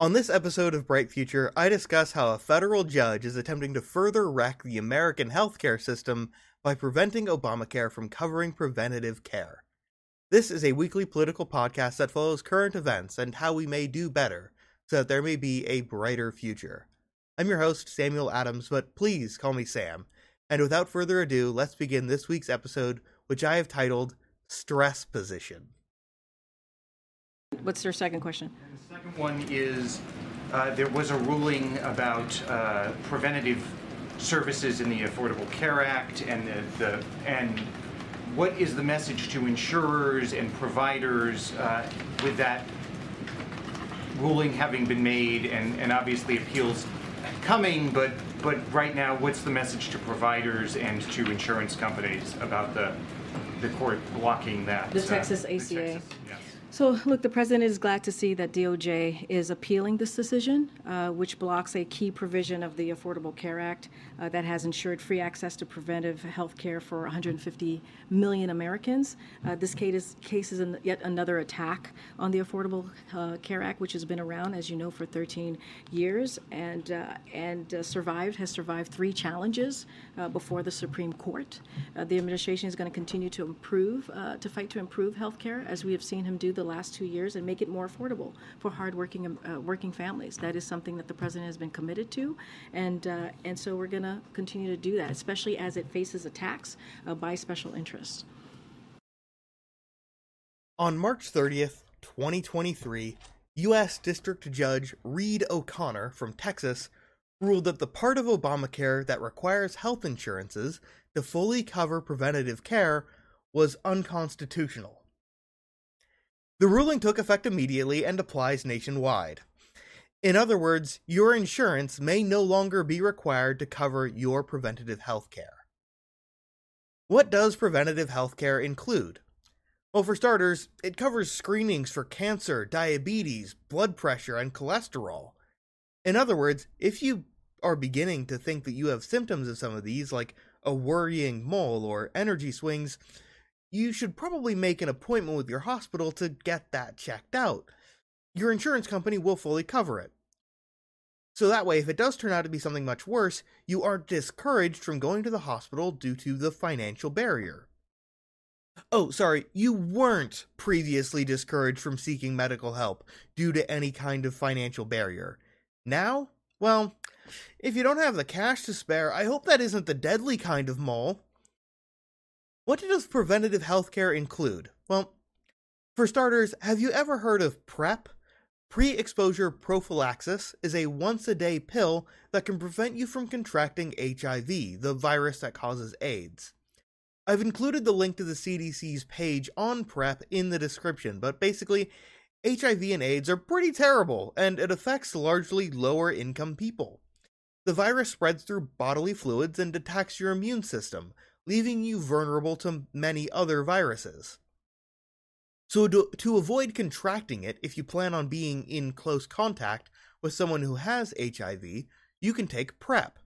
On this episode of Bright Future, I discuss how a federal judge is attempting to further wreck the American healthcare system by preventing Obamacare from covering preventative care. This is a weekly political podcast that follows current events and how we may do better so that there may be a brighter future. I'm your host, Samuel Adams, but please call me Sam. And without further ado, let's begin this week's episode, which I have titled Stress Position. What's your second question? And the second one is, uh, there was a ruling about uh, preventative services in the Affordable Care Act and the, the, and what is the message to insurers and providers uh, with that ruling having been made and, and obviously appeals coming, but, but right now, what's the message to providers and to insurance companies about the, the court blocking that? The uh, Texas the ACA. Texas- yes. So, look, the president is glad to see that DOJ is appealing this decision, uh, which blocks a key provision of the Affordable Care Act uh, that has ensured free access to preventive health care for 150 million Americans. Uh, this case is, case is an, yet another attack on the Affordable uh, Care Act, which has been around, as you know, for 13 years and, uh, and uh, survived, has survived three challenges before the Supreme Court. The administration is going to continue to improve, to fight to improve health care, as we have seen him do the last two years, and make it more affordable for hardworking uh, working families. That is something that the president has been committed to, and uh, and so we're going to continue to do that, especially as it faces attacks uh, by special interests. On March 30th, 2023, U.S. District Judge Reed O'Connor from Texas ruled that the part of Obamacare that requires health insurances to fully cover preventative care was unconstitutional. The ruling took effect immediately and applies nationwide. In other words, your insurance may no longer be required to cover your preventative health care. What does preventative health care include? Well, for starters, it covers screenings for cancer, diabetes, blood pressure, and cholesterol. In other words, if you are beginning to think that you have symptoms of some of these, like a worrying mole or energy swings, you should probably make an appointment with your hospital to get that checked out. Your insurance company will fully cover it. So that way, if it does turn out to be something much worse, you aren't discouraged from going to the hospital due to the financial barrier. Oh, sorry, you weren't previously discouraged from seeking medical help due to any kind of financial barrier. Now? Well, if you don't have the cash to spare, I hope that isn't the deadly kind of mole. What does preventative healthcare include? Well, for starters, have you ever heard of PrEP? Pre exposure prophylaxis is a once a day pill that can prevent you from contracting HIV, the virus that causes AIDS. I've included the link to the CDC's page on PrEP in the description, but basically, HIV and AIDS are pretty terrible, and it affects largely lower income people. The virus spreads through bodily fluids and attacks your immune system, leaving you vulnerable to many other viruses. So, to, to avoid contracting it, if you plan on being in close contact with someone who has HIV, you can take PrEP,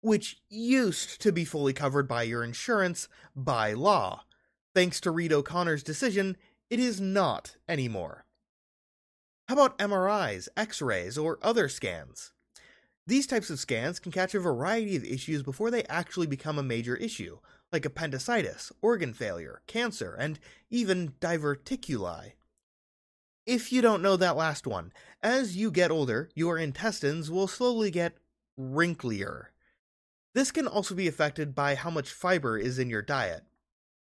which used to be fully covered by your insurance by law. Thanks to Reed O'Connor's decision, it is not anymore. How about MRIs, X rays, or other scans? These types of scans can catch a variety of issues before they actually become a major issue, like appendicitis, organ failure, cancer, and even diverticuli. If you don't know that last one, as you get older, your intestines will slowly get wrinklier. This can also be affected by how much fiber is in your diet.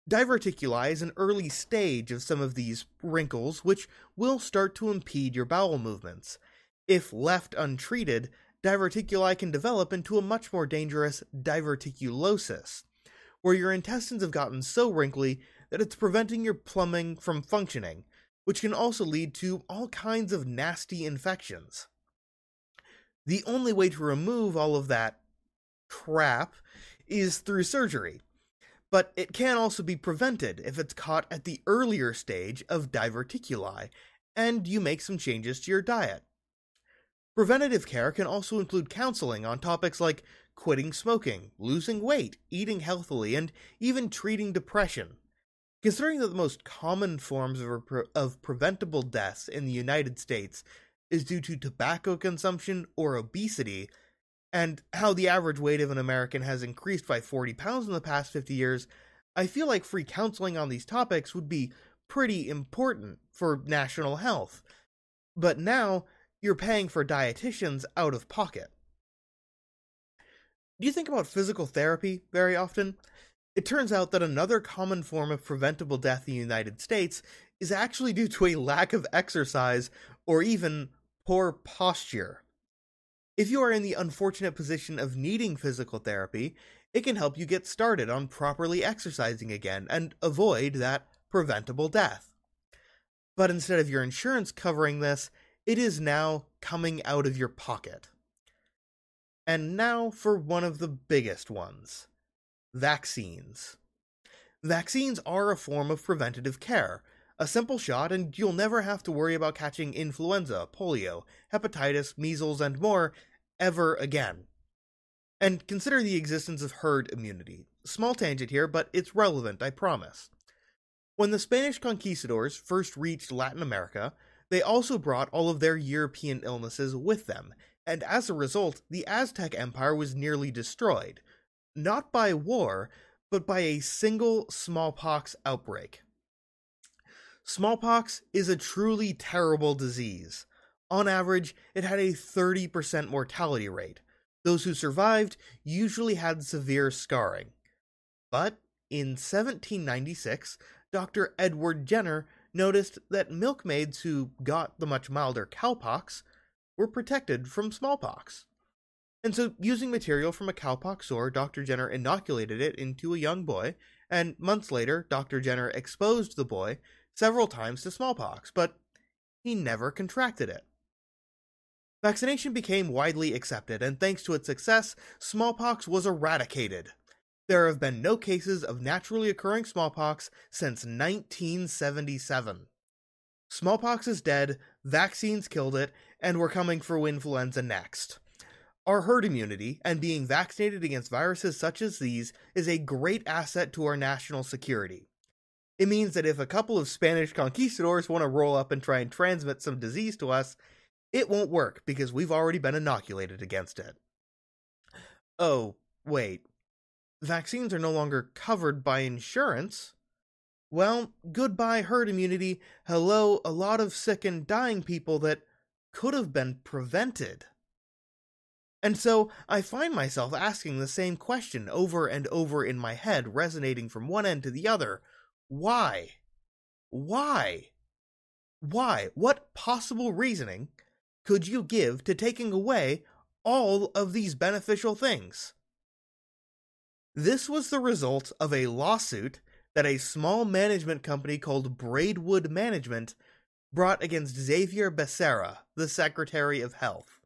Diverticuli is an early stage of some of these wrinkles, which will start to impede your bowel movements. If left untreated, diverticuli can develop into a much more dangerous diverticulosis, where your intestines have gotten so wrinkly that it's preventing your plumbing from functioning, which can also lead to all kinds of nasty infections. The only way to remove all of that crap is through surgery, but it can also be prevented if it's caught at the earlier stage of diverticuli and you make some changes to your diet. Preventative care can also include counseling on topics like quitting smoking, losing weight, eating healthily, and even treating depression. Considering that the most common forms of, of preventable deaths in the United States is due to tobacco consumption or obesity, and how the average weight of an American has increased by 40 pounds in the past 50 years, I feel like free counseling on these topics would be pretty important for national health. But now, you're paying for dietitians out of pocket. Do you think about physical therapy very often? It turns out that another common form of preventable death in the United States is actually due to a lack of exercise or even poor posture. If you are in the unfortunate position of needing physical therapy, it can help you get started on properly exercising again and avoid that preventable death. But instead of your insurance covering this, it is now coming out of your pocket. And now for one of the biggest ones vaccines. Vaccines are a form of preventative care. A simple shot, and you'll never have to worry about catching influenza, polio, hepatitis, measles, and more ever again. And consider the existence of herd immunity. Small tangent here, but it's relevant, I promise. When the Spanish conquistadors first reached Latin America, they also brought all of their European illnesses with them, and as a result, the Aztec Empire was nearly destroyed, not by war, but by a single smallpox outbreak. Smallpox is a truly terrible disease. On average, it had a 30% mortality rate. Those who survived usually had severe scarring. But in 1796, Dr. Edward Jenner noticed that milkmaids who got the much milder cowpox were protected from smallpox. And so, using material from a cowpox sore, Dr. Jenner inoculated it into a young boy, and months later, Dr. Jenner exposed the boy several times to smallpox, but he never contracted it. Vaccination became widely accepted, and thanks to its success, smallpox was eradicated. There have been no cases of naturally occurring smallpox since 1977. Smallpox is dead, vaccines killed it, and we're coming for influenza next. Our herd immunity and being vaccinated against viruses such as these is a great asset to our national security. It means that if a couple of Spanish conquistadors want to roll up and try and transmit some disease to us, it won't work because we've already been inoculated against it. Oh, wait. Vaccines are no longer covered by insurance. Well, goodbye herd immunity. Hello, a lot of sick and dying people that could have been prevented. And so I find myself asking the same question over and over in my head, resonating from one end to the other. Why? Why? Why? What possible reasoning could you give to taking away all of these beneficial things? This was the result of a lawsuit that a small management company called Braidwood Management brought against Xavier Becerra, the Secretary of Health.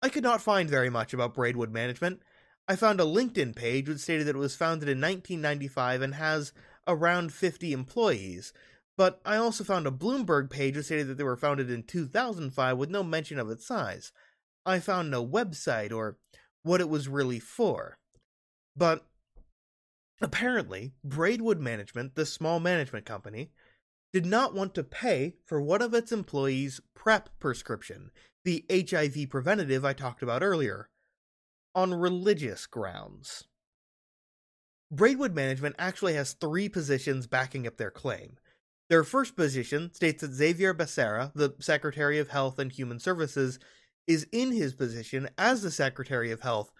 I could not find very much about Braidwood Management. I found a LinkedIn page which stated that it was founded in 1995 and has around 50 employees, but I also found a Bloomberg page which stated that they were founded in 2005 with no mention of its size. I found no website or what it was really for. But Apparently, Braidwood Management, the small management company, did not want to pay for one of its employees' PrEP prescription, the HIV preventative I talked about earlier, on religious grounds. Braidwood Management actually has three positions backing up their claim. Their first position states that Xavier Becerra, the Secretary of Health and Human Services, is in his position as the Secretary of Health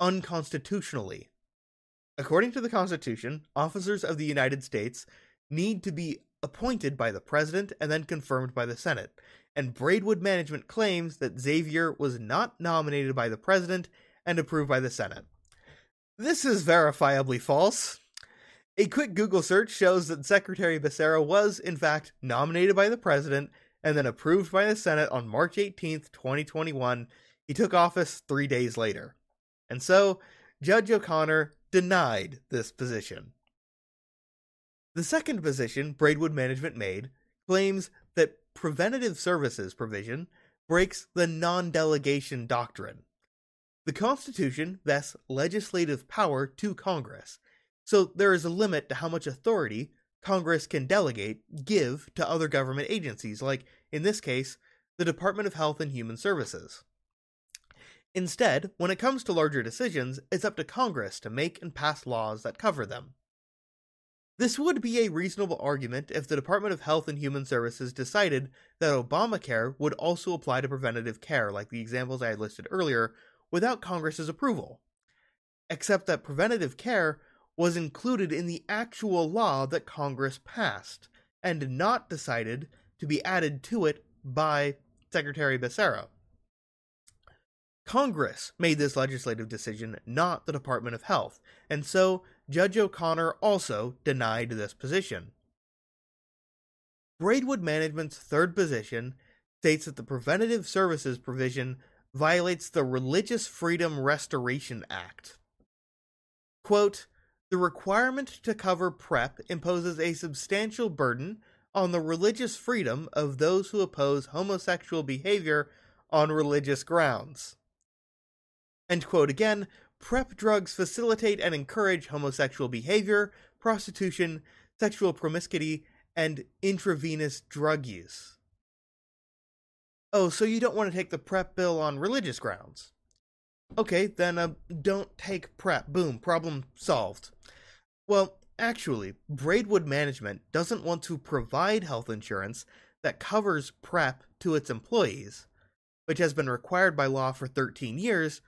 unconstitutionally According to the Constitution, officers of the United States need to be appointed by the President and then confirmed by the Senate, and Braidwood Management claims that Xavier was not nominated by the President and approved by the Senate. This is verifiably false. A quick Google search shows that Secretary Becerra was, in fact, nominated by the President and then approved by the Senate on March 18th, 2021. He took office three days later. And so, Judge O'Connor denied this position. The second position Braidwood Management made claims that preventative services provision breaks the non delegation doctrine. The Constitution vests legislative power to Congress, so there is a limit to how much authority Congress can delegate, give to other government agencies, like, in this case, the Department of Health and Human Services. Instead, when it comes to larger decisions, it's up to Congress to make and pass laws that cover them. This would be a reasonable argument if the Department of Health and Human Services decided that Obamacare would also apply to preventative care, like the examples I had listed earlier, without Congress's approval. Except that preventative care was included in the actual law that Congress passed, and not decided to be added to it by Secretary Becerra. Congress made this legislative decision, not the Department of Health, and so Judge O'Connor also denied this position. Braidwood Management's third position states that the Preventative Services provision violates the Religious Freedom Restoration Act. Quote, the requirement to cover PrEP imposes a substantial burden on the religious freedom of those who oppose homosexual behavior on religious grounds. End quote again. PrEP drugs facilitate and encourage homosexual behavior, prostitution, sexual promiscuity, and intravenous drug use. Oh, so you don't want to take the PrEP bill on religious grounds? Okay, then uh, don't take PrEP. Boom, problem solved. Well, actually, Braidwood Management doesn't want to provide health insurance that covers PrEP to its employees, which has been required by law for 13 years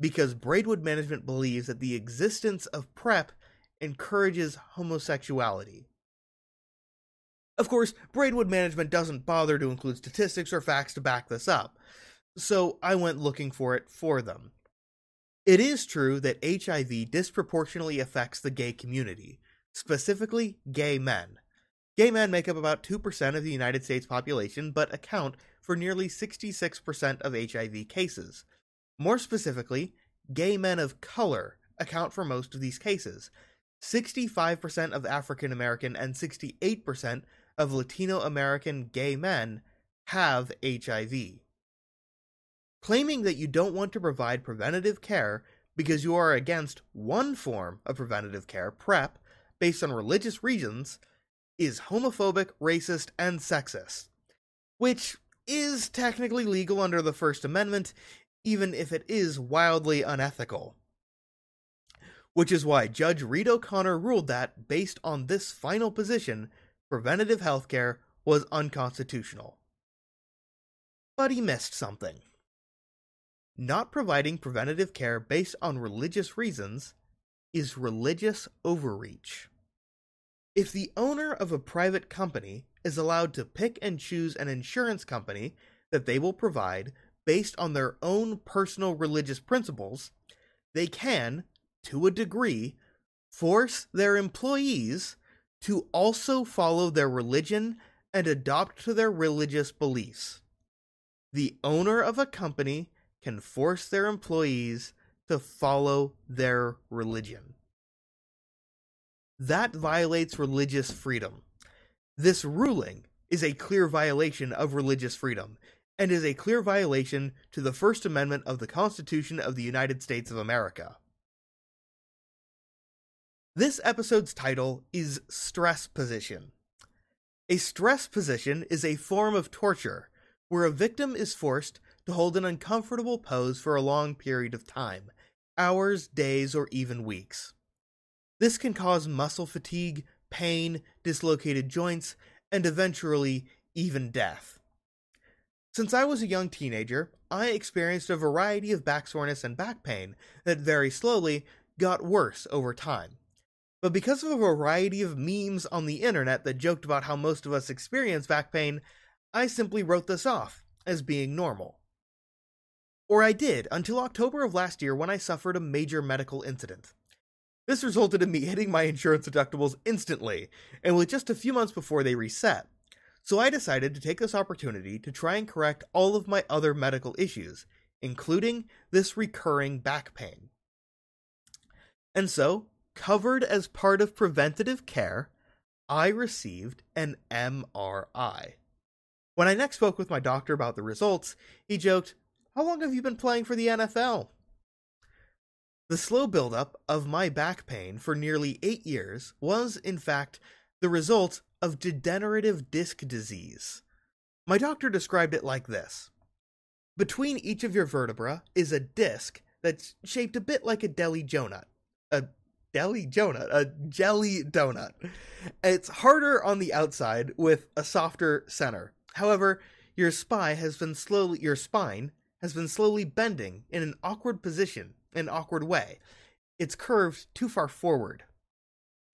because Braidwood Management believes that the existence of PrEP encourages homosexuality. Of course, Braidwood Management doesn't bother to include statistics or facts to back this up, so I went looking for it for them. It is true that HIV disproportionately affects the gay community, specifically gay men. Gay men make up about 2% of the United States population, but account for nearly 66% of HIV cases, more specifically, gay men of color account for most of these cases. 65% of African American and 68% of Latino American gay men have HIV. Claiming that you don't want to provide preventative care because you are against one form of preventative care, PrEP, based on religious reasons, is homophobic, racist, and sexist. Which is technically legal under the First Amendment, even if it is wildly unethical. Which is why Judge Reed O'Connor ruled that, based on this final position, preventative healthcare was unconstitutional. But he missed something. Not providing preventative care based on religious reasons is religious overreach. If the owner of a private company is allowed to pick and choose an insurance company that they will provide based on their own personal religious principles, they can, to a degree, force their employees to also follow their religion and adopt to their religious beliefs. The owner of a company can force their employees to follow their religion. That violates religious freedom. This ruling is a clear violation of religious freedom and is a clear violation to the First Amendment of the Constitution of the United States of America. This episode's title is Stress Position. A stress position is a form of torture where a victim is forced to hold an uncomfortable pose for a long period of time hours, days, or even weeks. This can cause muscle fatigue, pain, dislocated joints, and eventually even death. Since I was a young teenager, I experienced a variety of back soreness and back pain that very slowly got worse over time. But because of a variety of memes on the internet that joked about how most of us experience back pain, I simply wrote this off as being normal. Or I did until October of last year when I suffered a major medical incident. This resulted in me hitting my insurance deductibles instantly, and with just a few months before they reset. So I decided to take this opportunity to try and correct all of my other medical issues, including this recurring back pain. And so, covered as part of preventative care, I received an MRI. When I next spoke with my doctor about the results, he joked, How long have you been playing for the NFL? The slow buildup of my back pain for nearly eight years was, in fact, the result of degenerative disc disease. My doctor described it like this Between each of your vertebrae is a disc that's shaped a bit like a deli donut. A deli donut? A jelly donut. It's harder on the outside with a softer center. However, your spine has been slowly your spine has been slowly bending in an awkward position, an awkward way. It's curved too far forward.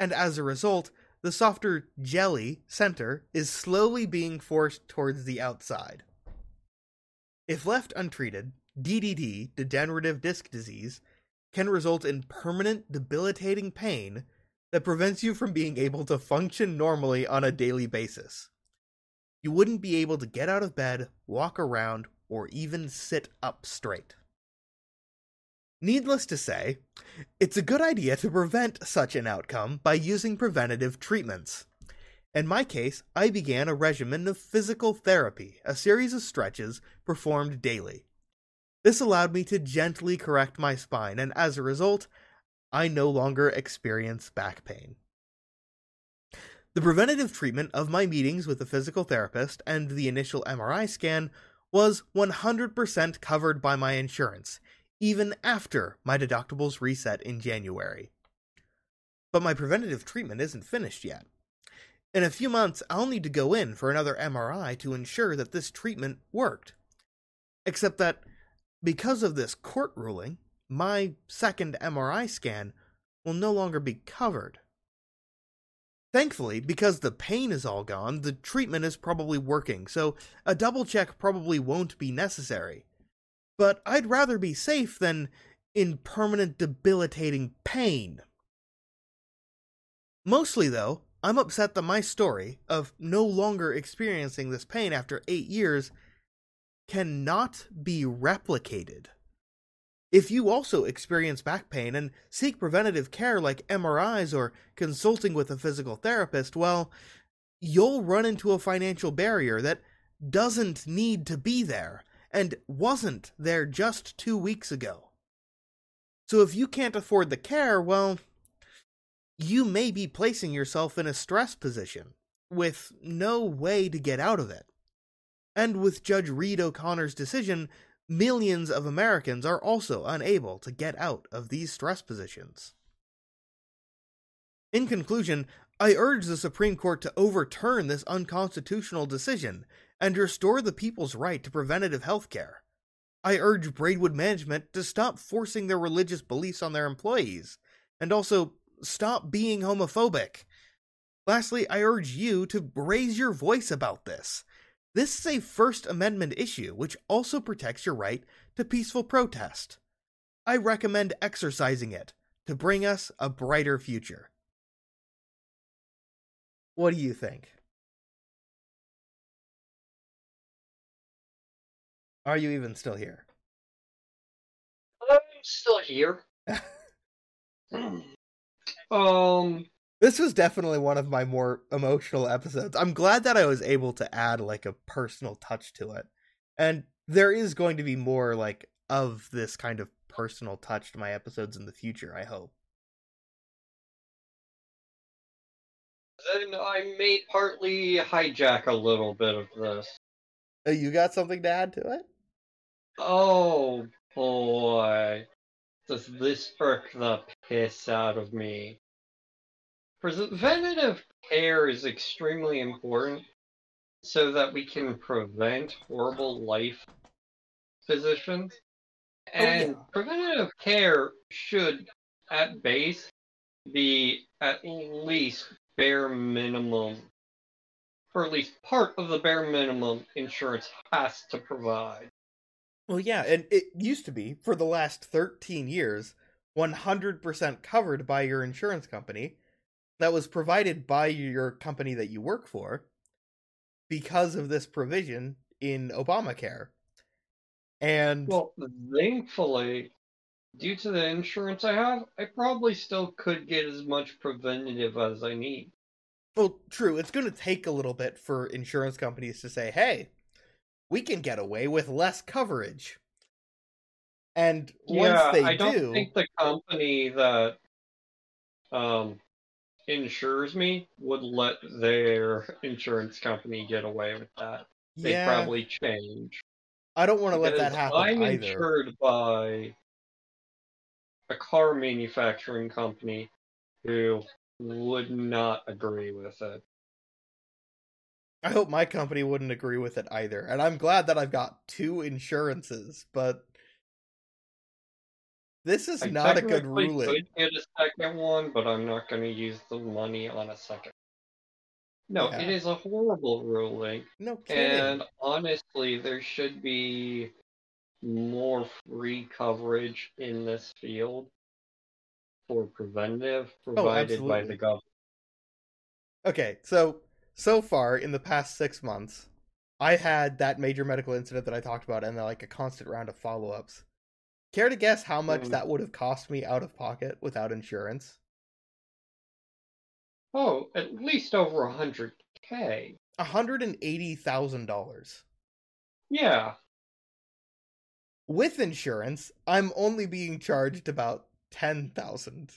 And as a result, the softer jelly center is slowly being forced towards the outside. If left untreated, DDD, degenerative disc disease, can result in permanent debilitating pain that prevents you from being able to function normally on a daily basis. You wouldn't be able to get out of bed, walk around, or even sit up straight. Needless to say, it's a good idea to prevent such an outcome by using preventative treatments. In my case, I began a regimen of physical therapy, a series of stretches performed daily. This allowed me to gently correct my spine, and as a result, I no longer experience back pain. The preventative treatment of my meetings with the physical therapist and the initial MRI scan was 100% covered by my insurance, even after my deductibles reset in January. But my preventative treatment isn't finished yet. In a few months, I'll need to go in for another MRI to ensure that this treatment worked. Except that, because of this court ruling, my second MRI scan will no longer be covered. Thankfully, because the pain is all gone, the treatment is probably working, so a double check probably won't be necessary but I'd rather be safe than in permanent debilitating pain. Mostly, though, I'm upset that my story of no longer experiencing this pain after eight years cannot be replicated. If you also experience back pain and seek preventative care like MRIs or consulting with a physical therapist, well, you'll run into a financial barrier that doesn't need to be there and wasn't there just two weeks ago. So if you can't afford the care, well, you may be placing yourself in a stress position with no way to get out of it. And with Judge Reed O'Connor's decision, millions of Americans are also unable to get out of these stress positions. In conclusion, I urge the Supreme Court to overturn this unconstitutional decision and restore the people's right to preventative health care. I urge Braidwood management to stop forcing their religious beliefs on their employees, and also stop being homophobic. Lastly, I urge you to raise your voice about this. This is a First Amendment issue which also protects your right to peaceful protest. I recommend exercising it to bring us a brighter future. What do you think? Are you even still here? I'm still here. um, this was definitely one of my more emotional episodes. I'm glad that I was able to add like a personal touch to it. And there is going to be more like of this kind of personal touch to my episodes in the future, I hope. Then I may partly hijack a little bit of this. Oh, you got something to add to it? Oh boy. Does this irk the piss out of me? Preventative care is extremely important so that we can prevent horrible life positions. And oh, yeah. preventative care should, at base, be at least bare minimum, or at least part of the bare minimum insurance has to provide. Well, yeah, and it used to be for the last 13 years 100% covered by your insurance company that was provided by your company that you work for because of this provision in Obamacare. And well, thankfully, due to the insurance I have, I probably still could get as much preventative as I need. Well, true. It's going to take a little bit for insurance companies to say, "Hey, we can get away with less coverage. And once yeah, they I don't do, think the company that um, insures me would let their insurance company get away with that. they Yeah. probably change. I don't want to let that happen I'm either. insured by a car manufacturing company who would not agree with it. I hope my company wouldn't agree with it either. And I'm glad that I've got two insurances, but this is I not a good ruling. could get a second one, but I'm not going to use the money on a second. No, Yeah. it is a horrible ruling, No kidding. and honestly, there should be more free coverage in this field for preventive oh, provided by the government. Okay, so so far in the past six months, I had that major medical incident that I talked about, and like a constant round of follow-ups. Care to guess how much Hmm. that would have cost me out of pocket without insurance? Oh, at least over a hundred k. A hundred and eighty thousand dollars. Yeah, With insurance, I'm only being charged about ten thousand.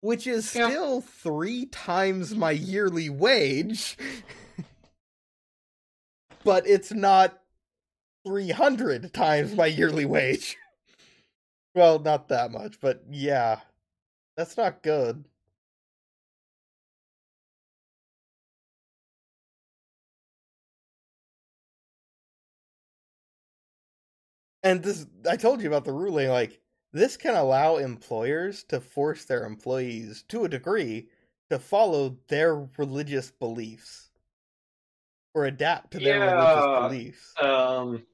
Which is Yeah. still three times my yearly wage. but it's not 300 times my yearly wage. well, not that much, but yeah. That's not good. And this I told you about the ruling like this can allow employers to force their employees to a degree to follow their religious beliefs or adapt to their Yeah. religious beliefs. um,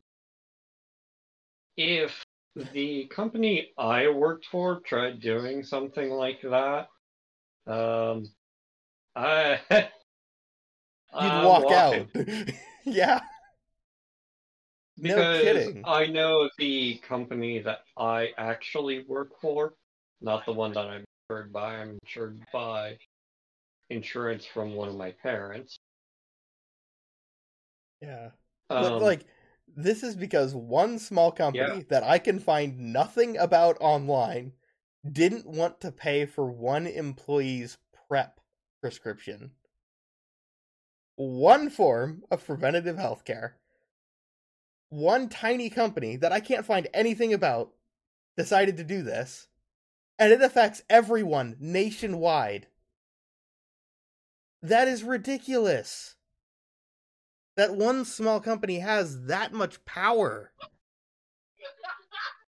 if the company I worked for tried doing something like that, um, I You'd walk out. yeah. No because kidding. I know the company that I actually work for, not the one that I'm insured by. I'm insured by insurance from one of my parents. Yeah. But, Um, like this is because one small company Yeah. that I can find nothing about online didn't want to pay for one employee's PrEP prescription. One form of preventative health care. One tiny company that I can't find anything about decided to do this, and it affects everyone nationwide. That is ridiculous that one small company has that much power.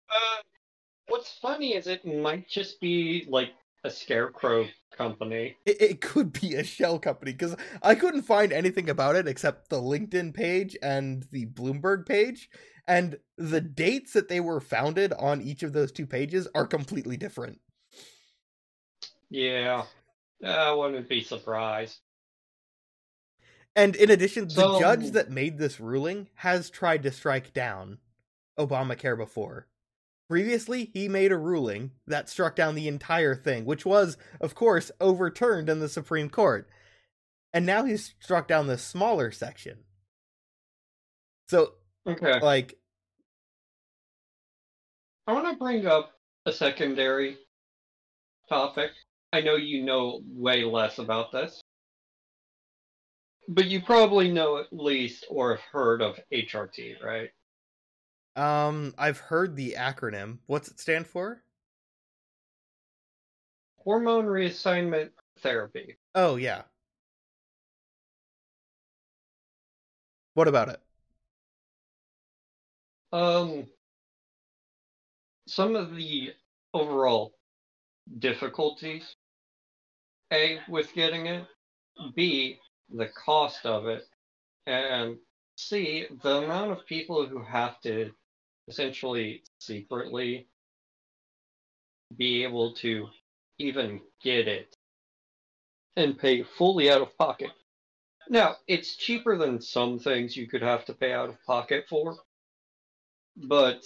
Uh, what's funny is it might just be like a scarecrow company. It, it could be a shell company because I couldn't find anything about it except the LinkedIn page and the Bloomberg page. And the dates that they were founded on each of those two pages are completely different. Yeah, uh, I wouldn't be surprised. And in addition, the So- judge that made this ruling has tried to strike down Obamacare before. Previously, he made a ruling that struck down the entire thing, which was, of course, overturned in the Supreme Court. And now he's struck down the smaller section. So, Okay, like, I want to bring up a secondary topic. I know you know way less about this, but you probably know at least or have heard of HRT, right? Um, I've heard the acronym. What's it stand for? Hormone reassignment therapy. Oh, yeah. What about it? Um, some of the overall difficulties, A, with getting it, B, the cost of it, and C, the amount of people who have to essentially secretly be able to even get it and pay fully out of pocket. Now, it's cheaper than some things you could have to pay out of pocket for, but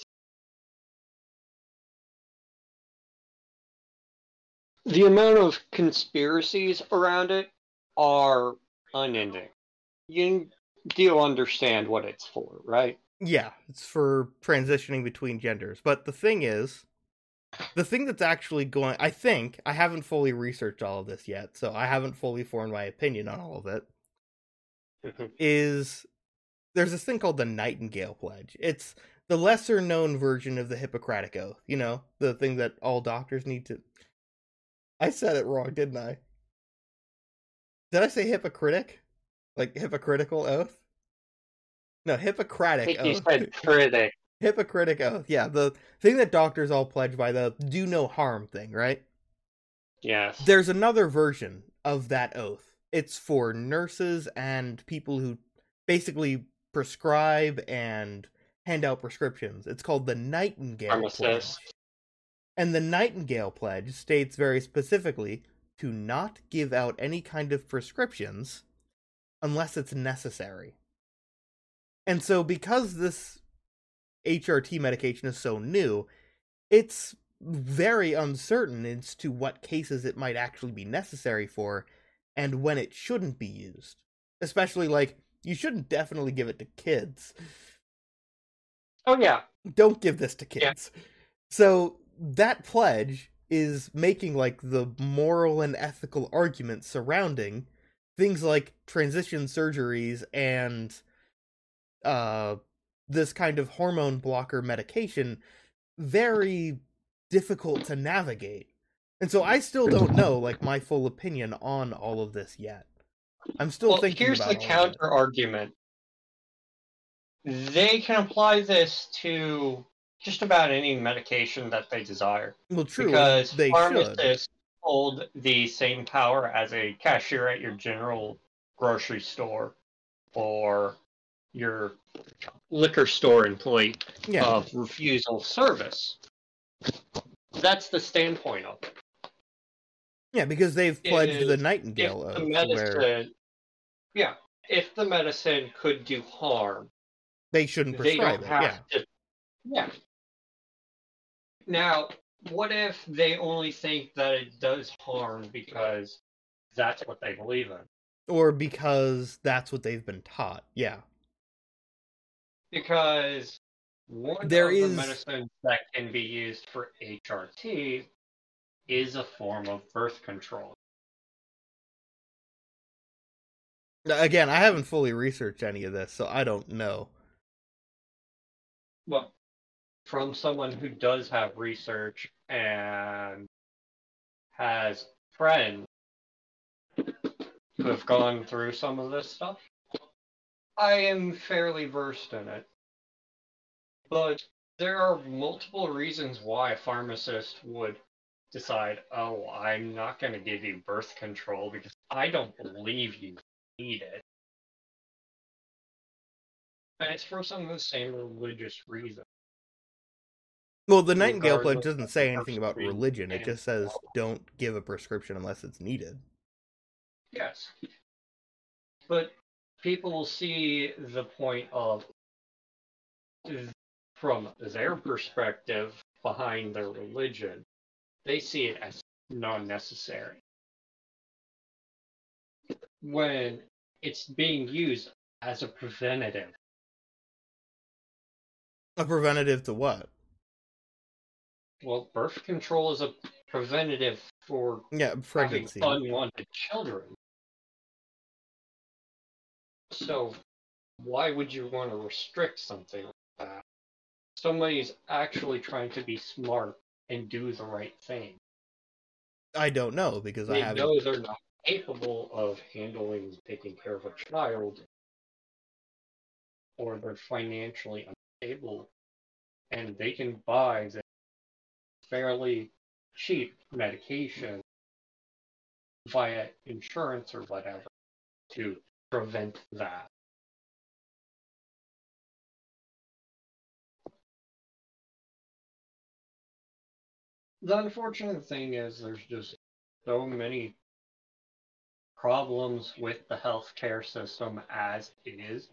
the amount of conspiracies around it are unending. You do understand what it's for, right? Yeah, it's for transitioning between genders. But the thing is, the thing that's actually going, I think, I haven't fully researched all of this yet, so I haven't fully formed my opinion on all of it, mm-hmm. is there's this thing called the Nightingale Pledge. It's the lesser known version of the Hippocratic Oath, you know, the thing that all doctors need to I said it wrong, didn't I? Did I say hypocritic? Like hypocritical oath? No, I Hippocratic think you oath. said critic. Hippocratic oath. Yeah, the thing that doctors all pledge by the do no harm thing, right? Yes. There's another version of that oath. It's for nurses and people who basically prescribe and hand out prescriptions. It's called the Nightingale Pledge. Pharmacist. And the Nightingale Pledge states very specifically to not give out any kind of prescriptions unless it's necessary. And so, because this HRT medication is so new, it's very uncertain as to what cases it might actually be necessary for and when it shouldn't be used. Especially, like, you shouldn't definitely give it to kids Oh yeah. don't give this to Yeah. kids. So that pledge is making like the moral and ethical arguments surrounding things like transition surgeries and uh this kind of hormone blocker medication very difficult to navigate. And so I still don't know like my full opinion on all of this yet. I'm still Well, thinking here's about the counter argument. They can apply this to just about any medication that they desire. Well, true. because they should. pharmacists hold the same power as a cashier at your general grocery store or your liquor store employee Yeah. of refusal service. That's the standpoint of it. Yeah, because they've pledged the Nightingale If the where yeah, if the medicine could do harm, they shouldn't they prescribe don't it. Yeah. to. Yeah. Now, what if they only think that it does harm because that's what they believe in? Or because that's what they've been taught. Yeah. Because one There of is- the medicines that can be used for HRT is a form of birth control. Again, I haven't fully researched any of this, so I don't know. Well, from someone who does have research and has friends who have gone through some of this stuff, I am fairly versed in it. But there are multiple reasons why a pharmacist would decide, oh, I'm not going to give you birth control because I don't believe you need it. And it's for some of the same religious reasons. Well, the Nightingale Pledge doesn't say anything about religion. It just says don't give a prescription unless it's needed. Yes. But people will see the point of, from their perspective behind their religion, they see it as non necessary. When it's being used as a preventative. A preventative to what? Well, birth control is a preventative for Yeah, pregnancy. having unwanted children. So, why would you want to restrict something like that? Somebody's actually trying to be smart and do the right thing. I don't know because I haven't. know they're not capable of handling taking care of a child, or they're financially unstable, and they can buy the fairly cheap medication via insurance or whatever to prevent that. The unfortunate thing is there's just so many problems with the healthcare system as it is.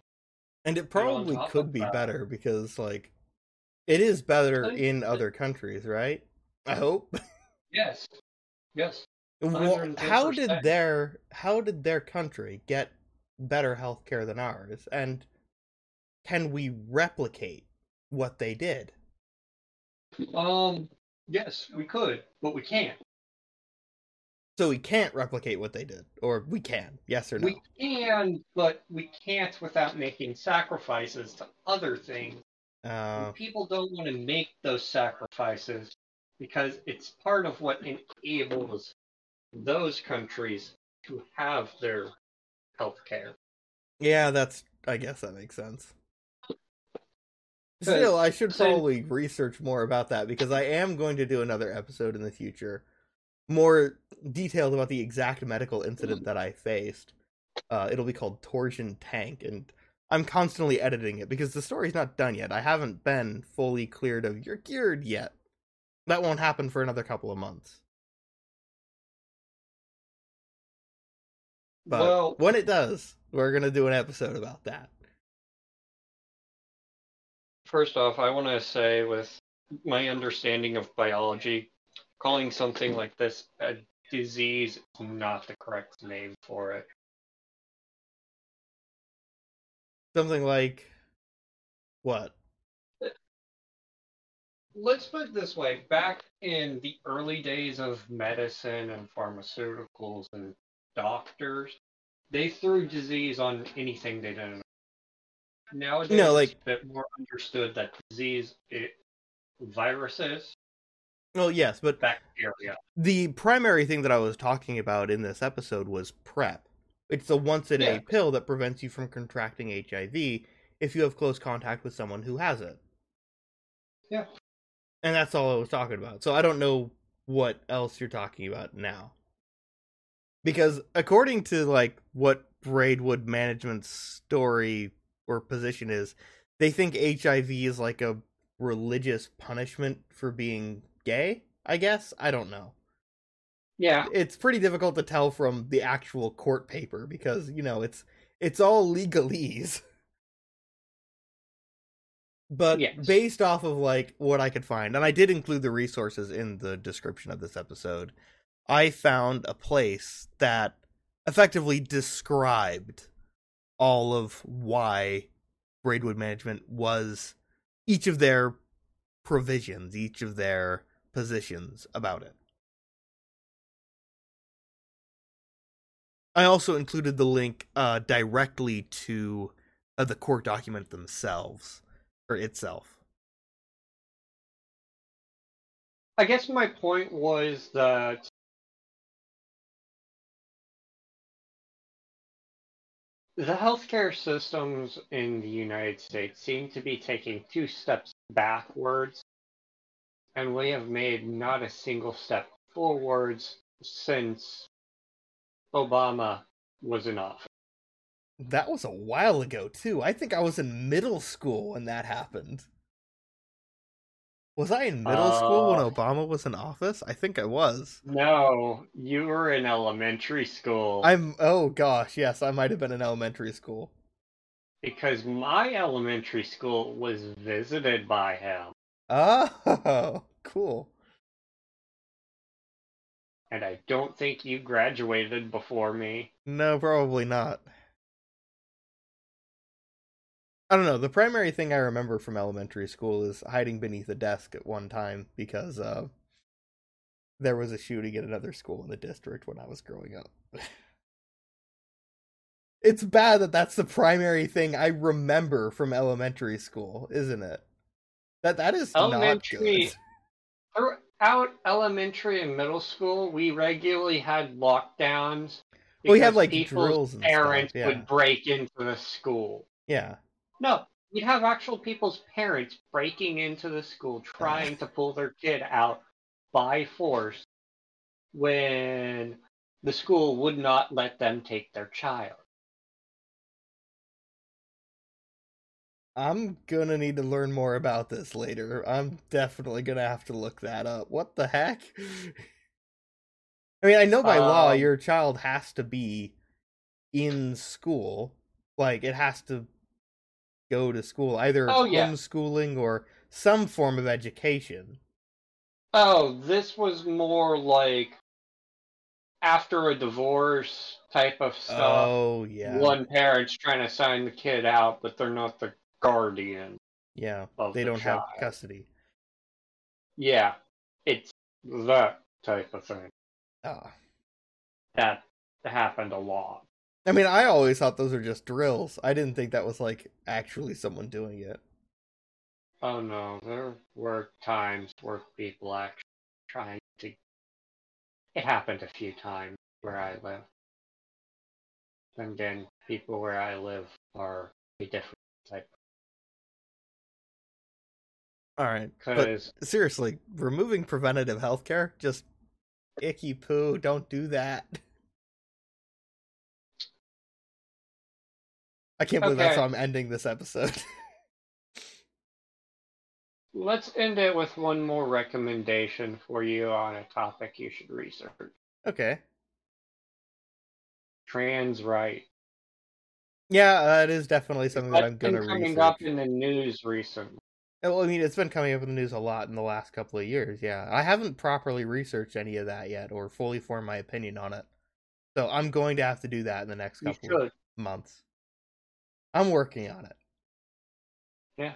And it probably could be that- better because, like, it is better in other countries, right? I hope. Yes. Yes. Well, how did their how did their country get better healthcare than ours? And can we replicate what they did? Um yes, we could, but we can't. So we can't replicate what they did, or we can, yes or no? We can, but we can't without making sacrifices to other things. Uh, people don't want to make those sacrifices because it's part of what enables those countries to have their health care. yeah, that's. I guess that makes sense. Still, I should probably research more about that because I am going to do another episode in the future, more detailed about the exact medical incident that I faced. Uh, it'll be called Torsion Tank, and I'm constantly editing it because the story's not done yet. I haven't been fully cleared of you're cured yet. That won't happen for another couple of months. But well, when it does, we're gonna do an episode about that. first off, I want to say, with my understanding of biology, calling something like this a disease is not the correct name for it. Something like what? Let's put it this way back in the early days of medicine and pharmaceuticals and doctors, they threw disease on anything they didn't know. Nowadays, No, like- it's a bit more understood that disease, it, viruses, Well, yes, but bacteria. the primary thing that I was talking about in this episode was PrEP. It's a once a day Yeah. pill that prevents you from contracting HIV if you have close contact with someone who has it. Yeah. And that's all I was talking about. So I don't know what else you're talking about now. Because according to like what Braidwood management's story or position is, they think HIV is like a religious punishment for being gay, I guess. I don't know Yeah, it's pretty difficult to tell from the actual court paper because you know it's it's all legalese but Yes. based off of like what i could find and i did include the resources in the description of this episode i found a place that effectively described all of why braidwood management was each of their provisions each of their positions about it I also included the link uh, directly to uh, the court document themselves or itself. I guess my point was that the healthcare systems in the United States seem to be taking two steps backwards, and we have made not a single step forwards since Obama was in office. That was a while ago too. I think I was in middle school when that happened. Was I in middle school when Uh. Obama was in office? I think I was. No, you were in elementary school. I'm oh gosh, yes, I might have been in elementary school. because my elementary school was visited by him, Oh, cool. and I don't think you graduated before me. No, probably not. I don't know. The primary thing I remember from elementary school is hiding beneath a desk at one time because uh, there was a shooting at another school in the district when I was growing up. it's bad that that's the primary thing I remember from elementary school, isn't it? That that is Elementary-. Throughout elementary and middle school, we regularly had lockdowns. Well, we had, like, people's drills and stuff, parents yeah. would break into the school. Yeah. No, you'd have actual people's parents breaking into the school, trying to pull their kid out by force when the school would not let them take their child. I'm gonna need to learn more about this later. I'm definitely gonna have to look that up. What the heck? I mean, I know by law Um, your child has to be in school. Like, it has to go to school, either Oh, yeah. homeschooling or some form of education. Oh, this was more like after a divorce type of stuff. Oh, yeah. One parent's trying to sign the kid out, but they're not the guardian. Yeah. They the don't have custody. Yeah, it's that type of thing. Ah. that happened a lot. I mean, I always thought those were just drills. I didn't think that was like actually someone doing it. Oh no, there were times where people actually trying to. It happened a few times where I live. And then people where I live are a different type. All right, but seriously, removing preventative healthcare just icky poo. Don't do that. I can't believe that's how I'm ending this episode. let's end it with one more recommendation for you on a topic you should research. okay. Trans right. Yeah, uh, that is definitely something that I'm gonna been coming up in the news recently. Well, I mean, it's been coming up in the news a lot in the last couple of years. Yeah, I haven't properly researched any of that yet, or fully formed my opinion on it. So I'm going to have to do that in the next couple of months. I'm working on it. Yeah.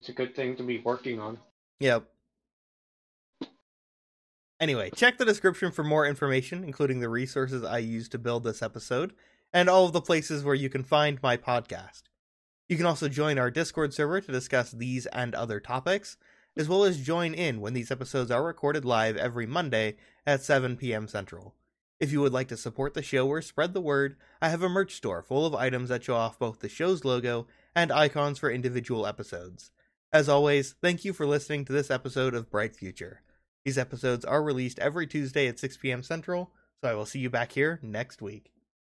It's a good thing to be working on. Yep. Anyway, check the description for more information, including the resources I used to build this episode, and all of the places where you can find my podcast. You can also join our Discord server to discuss these and other topics, as well as join in when these episodes are recorded live every Monday at 7 p.m. Central. If you would like to support the show or spread the word, I have a merch store full of items that show off both the show's logo and icons for individual episodes. As always, thank you for listening to this episode of Bright Future. These episodes are released every Tuesday at 6 p.m. Central, so I will see you back here next week.